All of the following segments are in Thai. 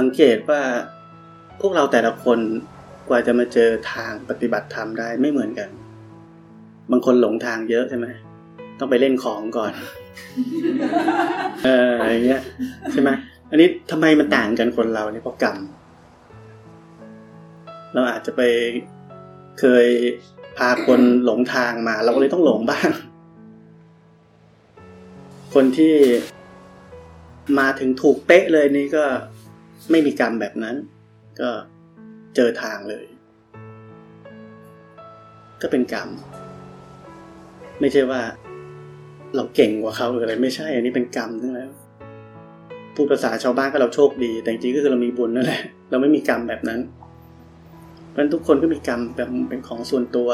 สังเกตว่าพวกเราแต่ละคนกว่าจะมาเจอทางปฏิบัติธรรมได้ไม่เหมือนกัน บางคนหลงทางเยอะใช่ไหมต้องไปเล่นของก่อน เอออะไรเงี้ยใช่ไหมอันนี้ทำไมมันต่างกันคนเราเนี่ยเพราะกรรม เราอาจจะไปเคยพาคนหลงทางมา เราก็เลยต้องหลงบ้าง คนที่มาถึงถูกเป๊ะเลยนี่ก็ ไม่มีกรรมแบบนั้น ก็เจอทางเลย ก็เป็นกรรม ไม่ใช่ว่า เราเก่งกว่าเขาหรืออะไร ไม่ใช่ อันนี้เป็นกรรมทั้งนั้นพูดภาษาชาวบ้านก็เราโชคดี แต่จริงๆก็คือเรามีบุญนั่นแหละ เราไม่มีกรรมแบบนั้นเพราะฉะนั้นทุกคนก็มีกรรมแบบเป็นของส่วนตัว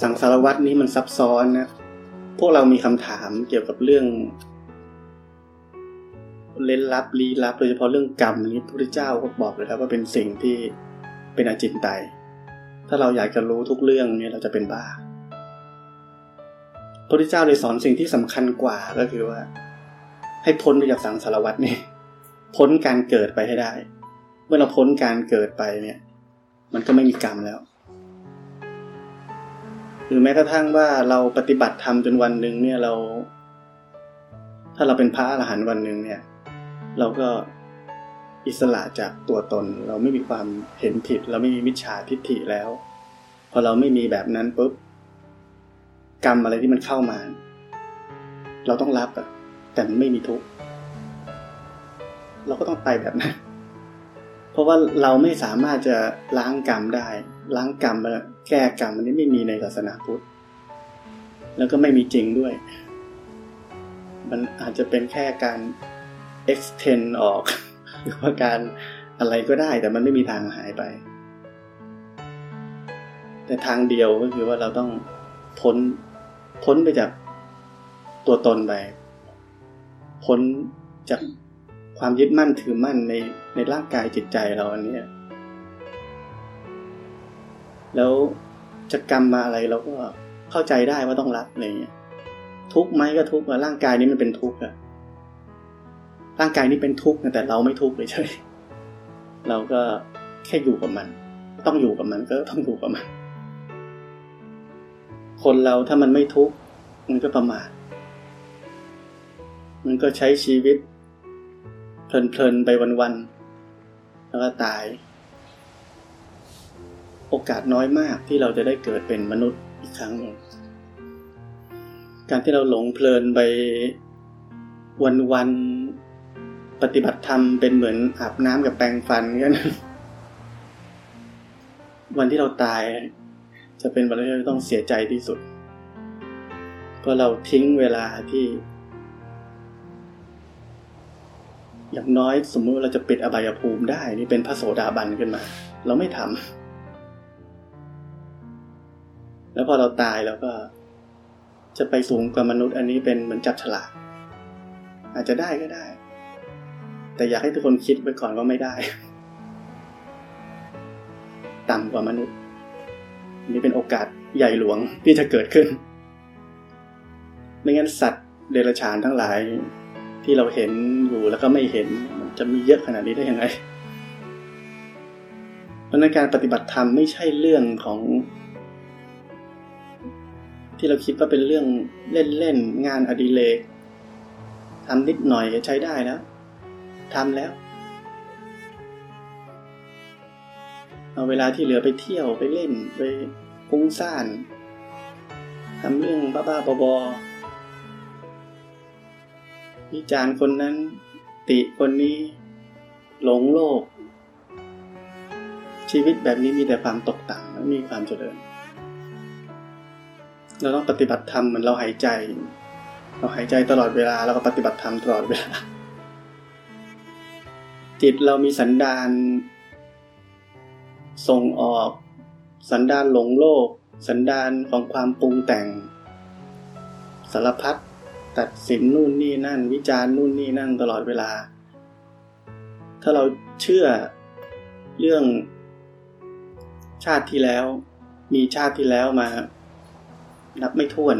สังสารวัตรนี้มันซับซ้อนนะ พวกเรามีคำถามเกี่ยวกับเรื่องเล่นลับลี้ลับโดยเฉพาะเรื่องกรรมนี้พระพุทธเจ้าก็บอกเลยครับว่าเป็นสิ่งที่เป็นอจินไตยถ้าเราอยากจะรู้ทุกเรื่องเนี่ยเราจะเป็นบ้าพระพุทธเจ้าเลยสอนสิ่งที่สำคัญกว่าก็คือว่า ให้พ้นไปจากสังสารวัตนี่พ้นการเกิดไปให้ได้ เมื่อเราพ้นการเกิดไปเนี่ย มันก็ไม่มีกรรมแล้ว รือแม้กระทั่งว่าเราปฏิบัติธรรมจนวันหนึ่งเนี่ยเรา ถ้าเราเป็นพระอรหันต์วันหนึ่งเนี่ย เราก็อิสระจากตัวตน เราไม่มีความเห็นผิด เราไม่มีมิจฉาทิฏฐิแล้ว พอเราไม่มีแบบนั้นปุ๊บกรรมอะไรที่มันเข้ามา เราต้องรับอะแต่มันไม่มีทุกข์เราก็ต้องไปแบบนั้น เพราะว่าเราไม่สามารถจะล้างกรรมได้ ล้างกรรมแก้กรรมอันนี้ไม่มีในศาสนาพุทธ แล้วก็ไม่มีจริงด้วย มันอาจจะเป็นแค่การ extend ออก หรือว่าการอะไรก็ได้ แต่มันไม่มีทางหายไป แต่ทางเดียวก็คือว่าเราต้องพ้นพ้นไปจากตัวตนไป พ้นจาก ความยึดมั่นถือมั่นในในร่างกายจิตใจเราอันนี้แล้วจะกรรมมาอะไรเราก็เข้าใจได้ว่าต้องรับอะไรเงี้ยทุกไหมก็ทุกอะร่างกายนี้มันเป็นทุกอะร่างกายนี้เป็นทุกแต่เราไม่ทุกเลยใช่เราก็แค่อยู่กับมัน ต้องอยู่กับมันก็ต้องอยู่กับมัน คนเราถ้ามันไม่ทุกมันก็ประมาทมันก็ใช้ชีวิต เพลินๆไปวันๆแล้วก็ตาย โอกาสน้อยมากที่เราจะได้เกิดเป็นมนุษย์อีกครั้งหนึ่งการที่เราหลงเพลินไปวันๆปฏิบัติธรรมเป็นเหมือนอาบน้ำกับแปรงฟันกันวันที่เราตายจะเป็นวันที่เราต้องเสียใจที่สุดเพราะเราทิ้งเวลาที่ อย่างน้อยสมมติว่าเราจะปิดอบายภูมิได้ นี่เป็นพระโสดาบันขึ้นมา เราไม่ทำแล้วพอเราตายเราก็ จะไปสูงกว่ามนุษย์อันนี้เป็นเหมือนจับฉลากอาจจะได้ก็ได้ แต่อยากให้ทุกคนคิดไว้ก่อนว่าไม่ได้ ต่ำกว่ามนุษย์ นี่เป็นโอกาสใหญ่หลวงที่จะเกิดขึ้น ไม่งั้นสัตว์เดรัจฉานทั้งหลาย ที่เราเห็นอยู่แล้วก็ไม่เห็นมันจะมีเยอะขนาดนี้ได้ยังไงเพราะนั้นการปฏิบัติธรรมไม่ใช่เรื่องของ ที่เราคิดว่าเป็นเรื่องเล่นๆงานอดิเรกทำนิดหน่อยใช้ได้แล้วทำแล้วเอาเวลาที่เหลือไปเที่ยวไปเล่นไปฟุ้งซ่านทำเรื่องบ้าๆบอๆ วิจารณ์คนนั้น ติคนนี้ หลงโลก ชีวิตแบบนี้มีแต่ความตกต่ำไม่มีความเจริญ เราต้องปฏิบัติธรรมเหมือนเราหายใจ เราหายใจตลอดเวลาเราก็ปฏิบัติธรรมตลอดเวลา จิตเรามีสันดานส่งออก สันดานหลงโลก สันดานของความปรุงแต่ง สารพัด ตัดสินนู่นนี่นั่น วิจารณ์นู่นนี่นั่นตลอดเวลา ถ้าเราเชื่อเรื่องชาติที่แล้ว มีชาติที่แล้วมา นับไม่ถ้วน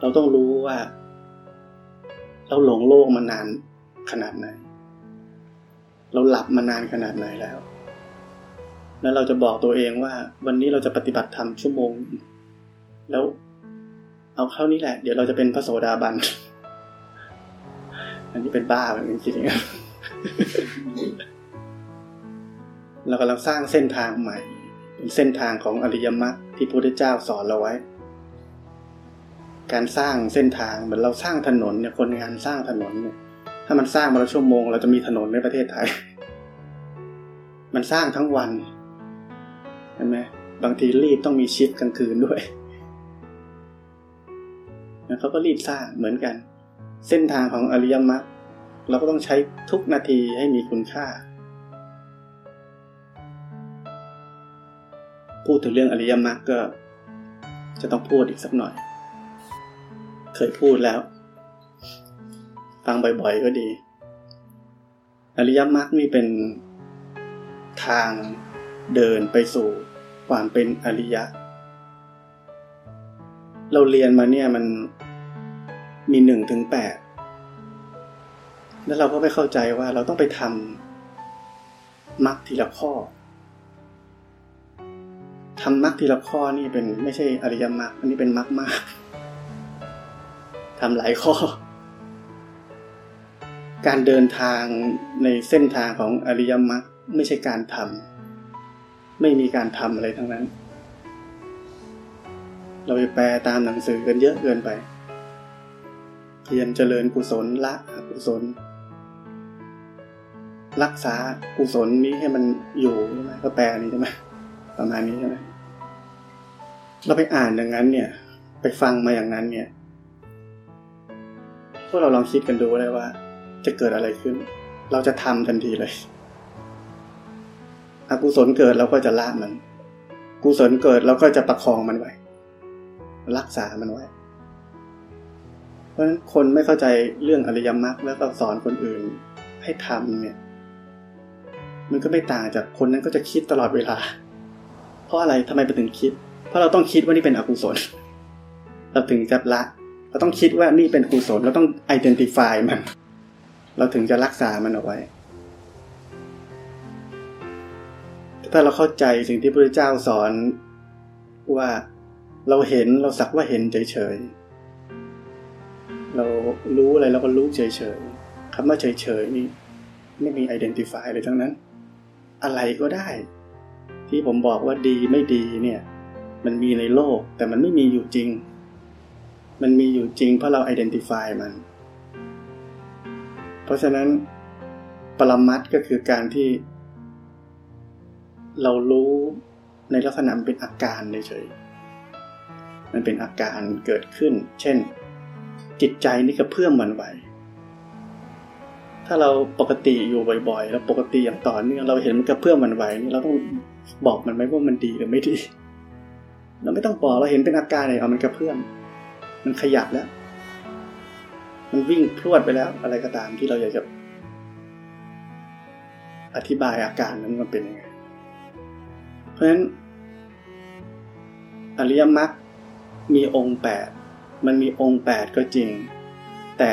เราต้องรู้ว่า เราหลงโลกมานานขนาดไหน เราหลับมานานขนาดไหนแล้ว แล้วเราจะบอกตัวเองว่า วันนี้เราจะปฏิบัติธรรมชั่วโมง แล้ว เอาเข้านี้แหละ เดี๋ยวเราจะเป็นพระโสดาบัน อันนี้เป็นบ้าแบบนี้คิงนี้เรากำลังสร้างเส้นทางใหม่ เป็นเส้นทางของอริยมรรคที่พระพุทธเจ้าสอนเราไว้ การสร้างเส้นทางเหมือนเราสร้างถนนเนี่ยคนงานสร้างถนนเนี่ย ถ้ามันสร้างมาละชั่วโมง เราจะมีถนนในประเทศไทย มันสร้างทั้งวันเห็นไหมบางทีรีบต้องมีชิฟกลางคืนด้วย แล้วเขาก็รีบสร้างเหมือนกัน เส้นทางของอริยมรรคเราก็ต้องใช้ทุกนาทีให้มีคุณค่า พูดถึงเรื่องอริยมรรคก็ จะต้องพูดอีกสักหน่อย เคยพูดแล้ว ฟังบ่อยๆก็ดี อริยมรรคนี่เป็นทางเดินไปสู่ความเป็นอริยะ เราเรียนมาเนี่ยมัน มีหนึ่งถึงแปดแล้วเราก็ไม่เข้าใจว่าเราต้องไปทำมรรคทีละข้อทำมรรคทีละข้อนี่เป็นไม่ใช่อริยมรรคอันนี้เป็นมรรคมากทำหลายข้อ การเดินทางในเส้นทางของอริยมรรคไม่ใช่การทำไม่มีการทำอะไรทั้งนั้น เราไปแปลตามหนังสือกันเยอะเกินไป พียรเจริญกุศลละกุศล รักษากุศลนี้ให้มันอยู่ใช่ไหมก็แปลนี้ใช่ไหมประมาณนี้ใช่ไหมเราไปอ่านอย่างนั้นเนี่ย ไปฟังมาอย่างนั้นเนี่ยพวกเราลองคิดกันดูเลยว่า จะเกิดอะไรขึ้น เราจะทำทันทีเลย อกุศลเกิดเราก็จะละมัน กุศลเกิดเราก็จะประคองมันไว้ รักษามันไว้ เพราะฉะนั้นคนไม่เข้าใจเรื่องอริยมรรคแล้วก็สอนคนอื่นให้ทำเนี่ย มันก็ไม่ต่างจากคนนั้นก็จะคิดตลอดเวลา เพราะอะไรทำไมไปถึงคิด เพราะเราต้องคิดว่านี่เป็นอกุศล เราถึงจะละ เราต้องคิดว่านี่เป็นกุศล เราต้อง identify มัน เราถึงจะรักษามันเอาไว้ ถ้าเราเข้าใจสิ่งที่พระเจ้าสอนว่าเราเห็นเราสักว่าเห็นเฉยๆ เรารู้อะไรเราก็รู้เฉยๆคำว่าเฉยๆนี่ไม่มี identify เลยทั้งนั้น อะไรก็ได้ ที่ผมบอกว่าดีไม่ดีเนี่ย มันมีในโลกแต่มันไม่มีอยู่จริง มันมีอยู่จริงเพราะเรา identify มัน เพราะฉะนั้นปรมัตก็คือการที่ เรารู้ในลักษณะเป็นอาการเฉยมันเป็นอาการเกิดขึ้น เช่น จิตใจนี่กระเพื่อมมันไหว ถ้าเราปกติอยู่บ่อยๆ แล้วปกติอย่างต่อเนื่องเราเห็นมันกระเพื่อมมันไหวนี่เราต้องบอกมันไหมว่ามันดีหรือไม่ดี เราไม่ต้องบอกเราเห็นเป็นอาการเลยเอามันกระเพื่อม มันขยับแล้ว มันวิ่งพรวดไปแล้ว อะไรก็ตามที่เราอยากจะอธิบายอาการนั้นมันเป็นยังไง เพราะฉะนั้น อริยมรรคมีองค์แปด มันมีองค์แปดก็จริง แต่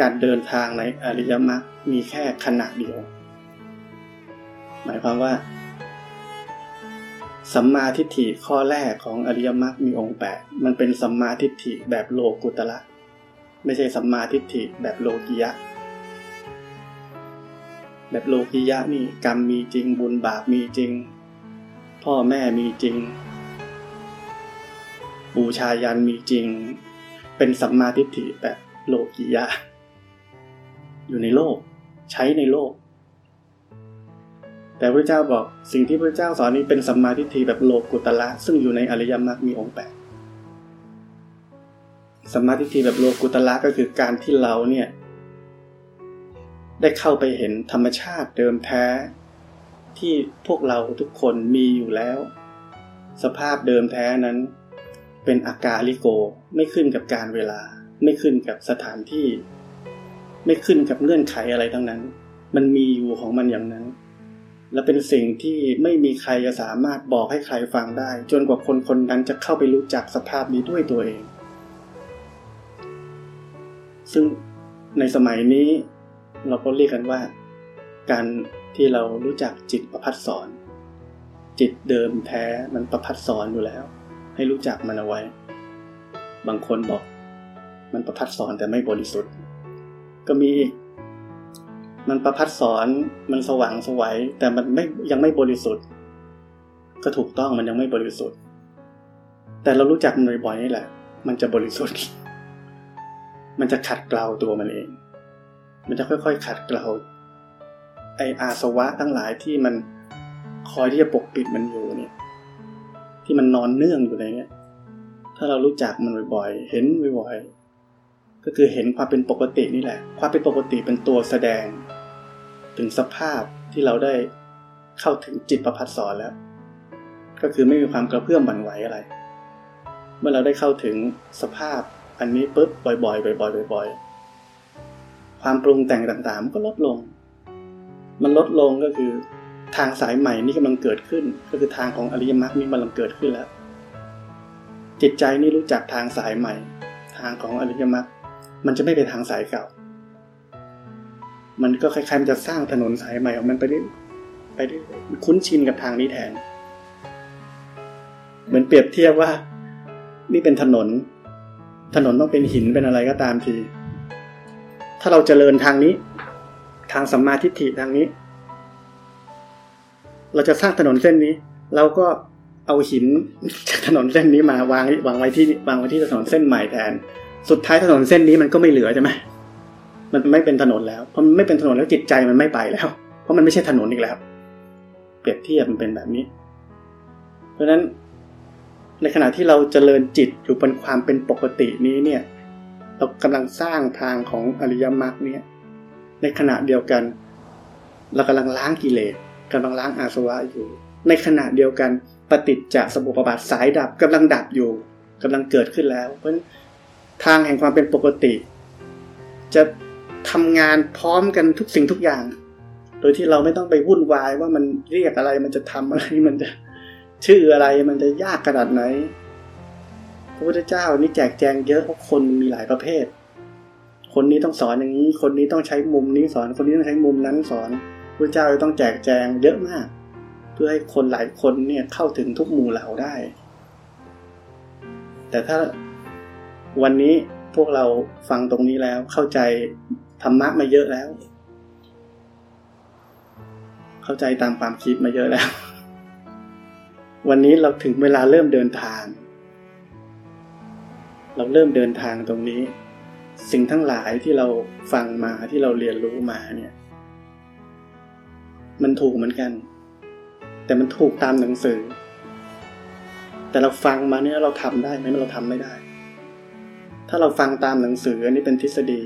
การเดินทางในอริยมรรคมีแค่ขณะเดียว หมายความว่า สัมมาทิฏฐิข้อแรกของอริยมรรคมีองค์แปดมันเป็นสัมมาทิฏฐิแบบโลกุตละไม่ใช่สัมมาทิฏฐิแบบโลกิยะ แบบโลกิยะนี่กรรมมีจริงบุญบาปมีจริง พ่อแม่มีจริง บูชายันมีจริง เป็นสัมมาทิฏฐิแบบโลกิยะ อยู่ในโลก ใช้ในโลก แต่พระเจ้าบอกสิ่งที่พระเจ้าสอนนี้เป็นสัมมาทิฏฐิแบบโลกุตละ ซึ่งอยู่ในอริยมรรคมีองค์แปดสัมมาทิฏฐิแบบโลกุตละก็คือการที่เราเนี่ยได้เข้าไปเห็นธรรมชาติเดิมแท้ ที่พวกเราทุกคนมีอยู่แล้ว สภาพเดิมแท้นั้น เป็นอากาลิโก ไม่ขึ้นกับการเวลา ไม่ขึ้นกับสถานที่ ไม่ขึ้นกับเงื่อนไขอะไรทั้งนั้น มันมีอยู่ของมันอย่างนั้น และเป็นสิ่งที่ไม่มีใครจะสามารถบอกให้ใครฟังได้ จนกว่าคนคนนั้นจะเข้าไปรู้จักสภาพนี้ด้วยตัวเอง ซึ่งในสมัยนี้เราก็เรียกกันว่า การที่เรารู้จักจิตประพัดสอนจิตเดิมแท้มันประพัดสอนอยู่แล้ว ให้รู้จักมันเอาไว้ บางคนบอก มันประพัดสอนแต่ไม่บริสุทธิ์ ก็มี มันประพัดสอนมันสว่างสวัยแต่มันไม่ยังไม่บริสุทธิ์ ก็ถูกต้องมันยังไม่บริสุทธิ์ แต่เรารู้จักมันบ่อยๆนี่แหละ มันจะบริสุทธิ์ มันจะขัดเกลาตัวมันเอง มันจะค่อยๆขัดเกลาไออาสวะทั้งหลายที่มันคอยที่จะปกปิดมันอยู่เนี่ย ที่มันนอนเนื่องอยู่ในนี้ถ้าเรารู้จักมันบ่อยๆ เห็นบ่อยๆ ก็คือเห็นความเป็นปกตินี่แหละ ความเป็นปกติเป็นตัวแสดง ถึงสภาพที่เราได้เข้าถึงจิตประพัดสอนแล้ว ก็คือไม่มีความกระเพื่อมบันไหวอะไร เมื่อเราได้เข้าถึงสภาพอันนี้ปุ๊บบ่อยๆ บ่อยๆ บ่อยๆ ความปรุงแต่งต่างๆ มันก็ลดลง มันลดลงก็คือ ทางสายใหม่นี่กำลังเกิดขึ้น ก็คือทางของอริยมรรคนี่กำลังเกิดขึ้นแล้ว จิตใจนี่รู้จักทางสายใหม่ ทางของอริยมรรคมันจะไม่ไปทางสายเก่า มันก็คล้ายๆมันจะสร้างถนนสายใหม่ของมันไปเรื่อยไปเรื่อยคุ้นชินกับทางนี้แทน เหมือนเปรียบเทียบว่า นี่เป็นถนน ถนนต้องเป็นหินเป็นอะไรก็ตามที ถ้าเราจเจริญทางนี้ ทางสัมมาทิฏฐิทางนี้ เราจะสร้างถนนเส้นนี้ เราก็เอาหินจากถนนเส้นนี้มาวางวางไว้ที่วางไว้ที่ถนนเส้นใหม่แทน สุดท้ายถนนเส้นนี้มันก็ไม่เหลือใช่ไหมมันไม่เป็นถนนแล้วพอมันไม่เป็นถนนแล้วจิตใจมันไม่ไปแล้ว เพราะมันไม่ใช่ถนนอีกแล้ว เปรียบเทียบมันเป็นแบบนี้ เพราะฉะนั้นในขณะที่เราจเจริญจิตอยู่บนความเป็นปกตินี้เนี่ย เรากำลังสร้างทางของอริยมรรคเนี่ยในขณะเดียวกัน เรากำลังล้างกิเลส กำลังล้างอาสวะอยู่ ในขณะเดียวกันปฏิจจสมุปบาทสายดับกำลังดับอยู่กำลังเกิดขึ้นแล้ว เพราะทางแห่งความเป็นปกติ จะทำงานพร้อมกันทุกสิ่งทุกอย่าง โดยที่เราไม่ต้องไปวุ่นวายว่ามันเรียกอะไรมันจะทำอะไรมันจะชื่ออะไรมันจะยากขนาดไหนพระพุทธเจ้านี่แจกแจงเยอะเพราะคนมีหลายประเภท คนนี้ต้องสอนอย่างนี้ คนนี้ต้องใช้มุมนี้สอน คนนี้ต้องใช้มุมนั้นสอน พระเจ้าจะต้องแจกแจงเยอะมาก เพื่อให้คนหลายคนเนี่ยเข้าถึงทุกหมู่เหล่าได้ แต่ถ้าวันนี้พวกเราฟังตรงนี้แล้วเข้าใจธรรมะมาเยอะแล้ว เข้าใจตามความคิดมาเยอะแล้ว วันนี้เราถึงเวลาเริ่มเดินทาง เราเริ่มเดินทางตรงนี้ สิ่งทั้งหลายที่เราฟังมาที่เราเรียนรู้มาเนี่ย มันถูกเหมือนกัน แต่มันถูกตามหนังสือ แต่เราฟังมาเนี่ยเราทำได้ไหมเราทำไม่ได้ ถ้าเราฟังตามหนังสืออันนี้เป็นทฤษฎี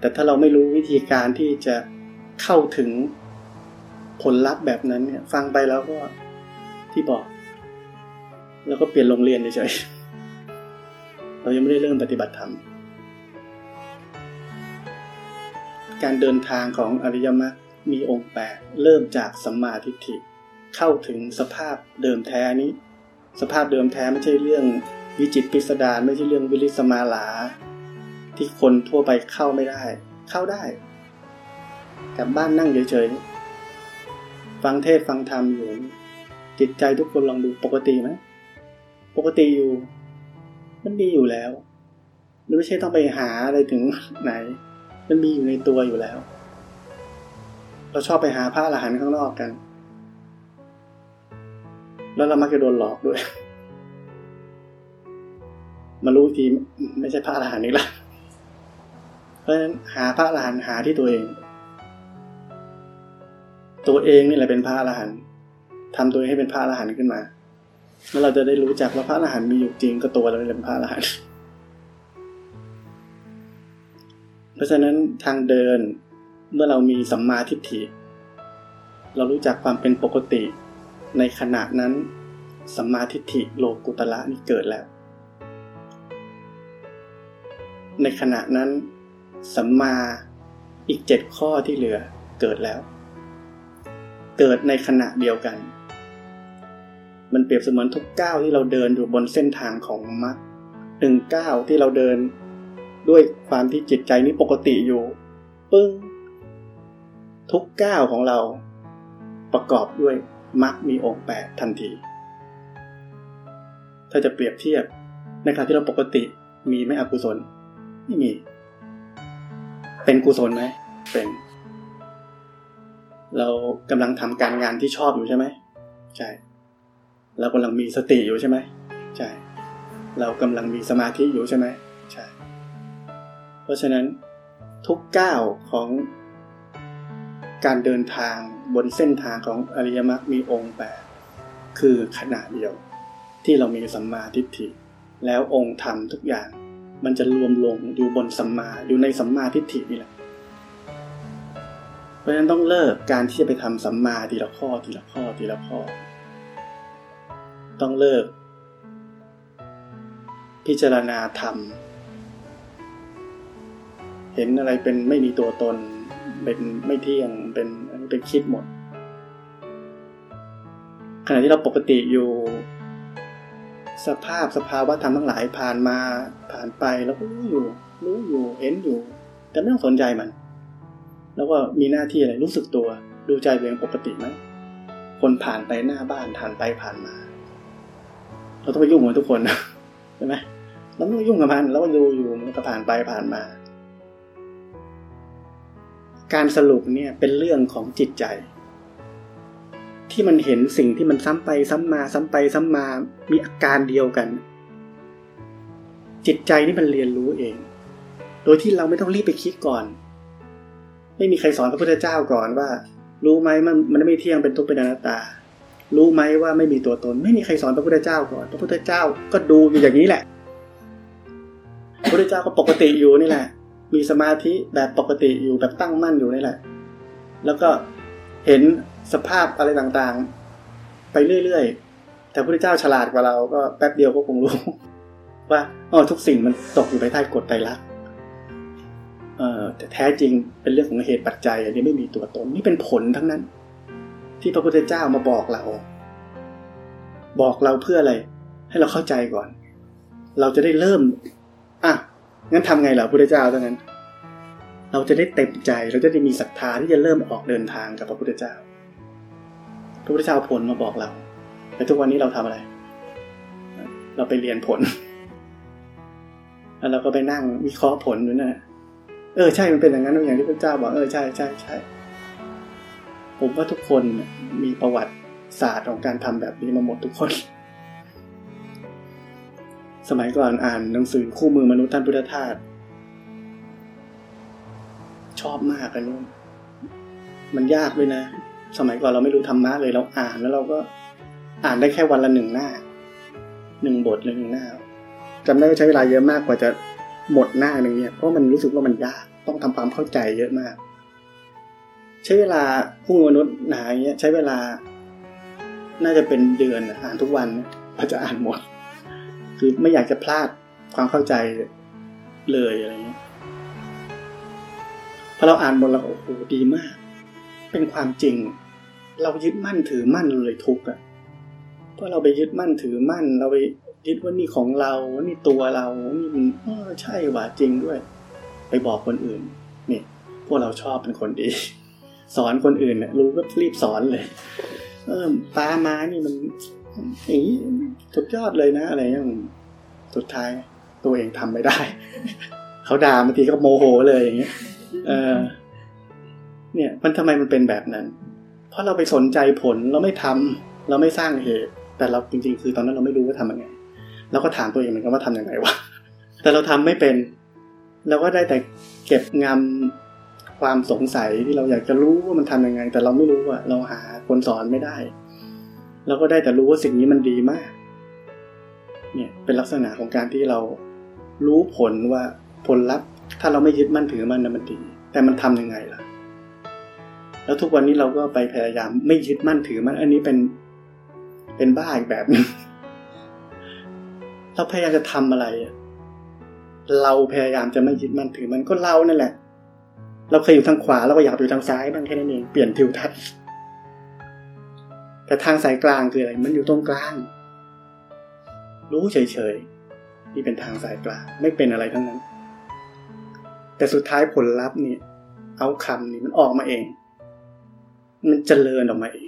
แต่ถ้าเราไม่รู้วิธีการที่จะเข้าถึงผลลัพธ์แบบนั้นเนี่ย ฟังไปแล้วก็ที่บอก แล้วก็เปลี่ยนโรงเรียนเฉยๆเรายังไม่ได้เริ่มปฏิบัติธรรม การเดินทางของอริยมรรคมีองค์แปดเริ่มจากสัมมาทิฏฐิ เข้าถึงสภาพเดิมแท้นี้ สภาพเดิมแท้ไม่ใช่เรื่องวิจิตพิสดารไม่ใช่เรื่องวิริสมาลา ที่คนทั่วไปเข้าไม่ได้ เข้าได้กลับบ้านนั่งเฉยๆฟังเทศฟังธรรมอยู่จิตใจทุกคนลองดูปกติไหมปกติอยู่ มันมีอยู่แล้วมันไม่ใช่ต้องไปหาอะไรถึงไหน มันมีอยู่ในตัวอยู่แล้ว เราชอบไปหาพระอรหันต์ข้างนอกกัน แล้วเรามักจะโดนหลอกด้วย มารู้ทีไม่ใช่พระอรหันต์นี่ละเพราะฉะนั้นหาพระอรหันต์หาที่ตัวเอง ตัวเองนี่แหละเป็นพระอรหันต์ทำตัวเองให้เป็นพระอรหันต์ขึ้นมา แล้วเราจะได้รู้จักว่าพระอรหันต์มีอยู่จริงก็ตัวเราเป็นพระอรหันต์ เพราะฉะนั้นทางเดินเมื่อเรามีสัมมาทิฏฐิ เรารู้จักความเป็นปกติ ในขณะนั้นสัมมาทิฏฐิโลกุตละนี่เกิดแล้ว ในขณะนั้นสัมมาอีกเจ็ดข้อที่เหลือเกิดแล้ว เกิดในขณะเดียวกัน มันเปรียบเสมือนทุกก้าวที่เราเดินอยู่บนเส้นทางของมรรคหนึ่งก้าวที่เราเดิน ด้วยความที่จิตใจนี้ปกติอยู่ ปึ้ง ทุกก้าวของเราประกอบด้วยมรรคมีองค์แปดทันที ถ้าจะเปรียบเทียบในขณะที่เราปกติมีไม่อกุศลไม่มี เป็นกุศลไหมเป็น เรากำลังทำการงานที่ชอบอยู่ใช่ไหมใช่เรากำลังมีสติอยู่ใช่ไหมใช่ เรากำลังมีสมาธิอยู่ใช่ไหมใช่ เพราะฉะนั้นทุกก้าวของการเดินทางบนเส้นทางของอริยมรรคมีองค์แปดคือขณะเดียว ที่เรามีสัมมาทิฏฐิ แล้วองค์ธรรมทุกอย่าง มันจะรวมลงอยู่บนสัมมาอยู่ในสัมมาทิฏฐินี่แหละเพราะฉะนั้นต้องเลิกการที่จะไปทำสัมมาทีละข้อทีละข้อทีละข้อ ต้องเลิก พิจารณาธรรม เห็นอะไรเป็นไม่มีตัวตน เป็นไม่เที่ยงเป็นเป็นคิดหมด ขณะที่เราปกติอยู่ สภาพสภาวะธรรมทั้งหลายผ่านมาผ่านไปแล้วก็รู้อยู่ รู้อยู่เห็นอยู่ แต่ไม่ต้องสนใจมัน แล้วก็มีหน้าที่อะไรรู้สึกตัว ดูใจตัวเองปกติไหมคนผ่านไปหน้าบ้านผ่านไปผ่านมา เราต้องไปยุ่งกับทุกคนใช่ไหมเราไม่ต้องยุ่งกับมันเราก็ดูอยู่มันก็ผ่านไปผ่านมา การสรุปเนี่ยเป็นเรื่องของจิตใจ ที่มันเห็นสิ่งที่มันซ้ำไปซ้ำมา ซ้ำไปซ้ำมามีอาการเดียวกัน จิตใจนี่มันเรียนรู้เอง โดยที่เราไม่ต้องรีบไปคิดก่อน ไม่มีใครสอนพระพุทธเจ้าก่อนว่า รู้ไหมมันมันไม่เที่ยงเป็นทุกข์เป็นอนัตตา รู้ไหมว่าไม่มีตัวตน ไม่มีใครสอนพระพุทธเจ้าก่อน พระพุทธเจ้าก็ดูอยู่อย่างนี้แหละพระพุทธเจ้าก็ปกติอยู่นี่แหละ มีสมาธิแบบปกติอยู่แบบตั้งมั่นอยู่นี่แหละ แล้วก็เห็นสภาพอะไรต่างๆ ไปเรื่อยๆ แต่พระพุทธเจ้าฉลาดกว่าเราก็แป๊บเดียวก็คงรู้ ว่าอ๋อทุกสิ่งมันตกอยู่ภายใต้กฎไตรลักษณ์เอ่อแต่แท้จริงเป็นเรื่องของเหตุปัจจัย อันนี้ไม่มีตัวตนนี่เป็นผลทั้งนั้น ที่พระพุทธเจ้ามาบอกเรา บอกเราเพื่ออะไร ให้เราเข้าใจก่อน เราจะได้เริ่ม งั้นทำไงล่ะพระพุทธเจ้าทั้งนั้น เราจะได้เต็มใจเราจะได้มีศรัทธาที่จะเริ่มออกเดินทางกับพระพุทธเจ้า พระพุทธเจ้าผลมาบอกเราแต่ทุกวันนี้เราทำอะไร เราไปเรียนผล แล้วเราก็ไปนั่งวิเคราะห์ผลอยู่นั่นะเออใช่มันเป็นอย่างนั้นอย่างที่พระเจ้าบอกเออใช่ใช่ใช่ผมว่าทุกคนมีประวัติศาสตร์ของการทำแบบนี้มาหมดทุกคน สมัยก่อนอ่านหนังสือคู่มือมนุษย์ท่านพุทธทาสชอบมากอันนี้มันยากด้วยนะ สมัยก่อนเราไม่รู้ธรรมะเลยเราอ่านแล้วเราก็อ่านได้แค่วันละหนึ่งหน้าหนึ่งบทหนึ่งหน้าจำได้ว่าใช้เวลาเยอะมากกว่าจะหมดหน้าหนึ่งเนี่ยเพราะมันรู้สึกว่ามันยากต้องทำความเข้าใจเยอะมาก ใช้เวลาผู้มนุษย์หนาอย่างเงี้ยใช้เวลา น่าจะเป็นเดือนอ่านทุกวันกว่าจะอ่านหมด คือไม่อยากจะพลาดความเข้าใจเลยอะไรเงี้ยพอเราอ่านหมดเราโอ้โหดีมาก เป็นความจริง เรายึดมั่นถือมั่นเลยทุกข์อะเพราะเราไปยึดมั่นถือมั่น เราไปยึดว่านี่ของเราว่านี่ตัวเรานี่มันเออใช่ว่าจริงด้วย ไปบอกคนอื่นนี่พวกเราชอบเป็นคนดี สอนคนอื่นเนี่ยรู้ก็รีบสอนเลย เออปลามานี่มัน อย่างนี้สุดยอดเลยนะ อะไรอย่างสุดท้ายตัวเองทำไม่ได้ เขาด่าบางทีก็โมโหเลยอย่างเงี้ยเออเนี่ย มันทำไมมันเป็นแบบนั้น เพราะเราไปสนใจผลเราไม่ทำเราไม่สร้างเหตุ แต่เราจริง ๆ คือตอนนั้นเราไม่รู้ว่าทำยังไงเราก็ถามตัวเองเหมือนกันว่าทำยังไงวะแต่เราทำไม่เป็นเราก็ได้แต่เก็บงำความสงสัยที่เราอยากจะรู้ว่ามันทำยังไง แต่เราไม่รู้ว่าเราหาคนสอนไม่ได้ เราก็ได้แต่รู้ว่าสิ่งนี้มันดีมาก เนี่ยเป็นลักษณะของการที่เรารู้ผลว่าผลลัพธ์ ถ้าเราไม่ยึดมั่นถือมันนะมันดี แต่มันทํำยังไงล่ะ แล้วทุกวันนี้เราก็ไปพยายามไม่ยึดมั่นถือมัน อันนี้เป็นเป็นบ้าอีกแบบนึงเราพยายามจะทำอะไร เราพยายามจะไม่ยึดมั่นถือมันก็เรานั่นแหละ เราเคยอยู่ทางขวาเราก็อยากอยู่ทางซ้ายบ้างแค่นั้นเองเปลี่ยนทิวทัศน์ แต่ทางสายกลางคืออะไร มันอยู่ตรงกลาง รู้เฉยๆ นี่เป็นทางสายกลาง ไม่เป็นอะไรทั้งนั้น แต่สุดท้ายผลลัพธ์นี่เอาคำนี่มันออกมาเอง มันเจริญออกมาเอง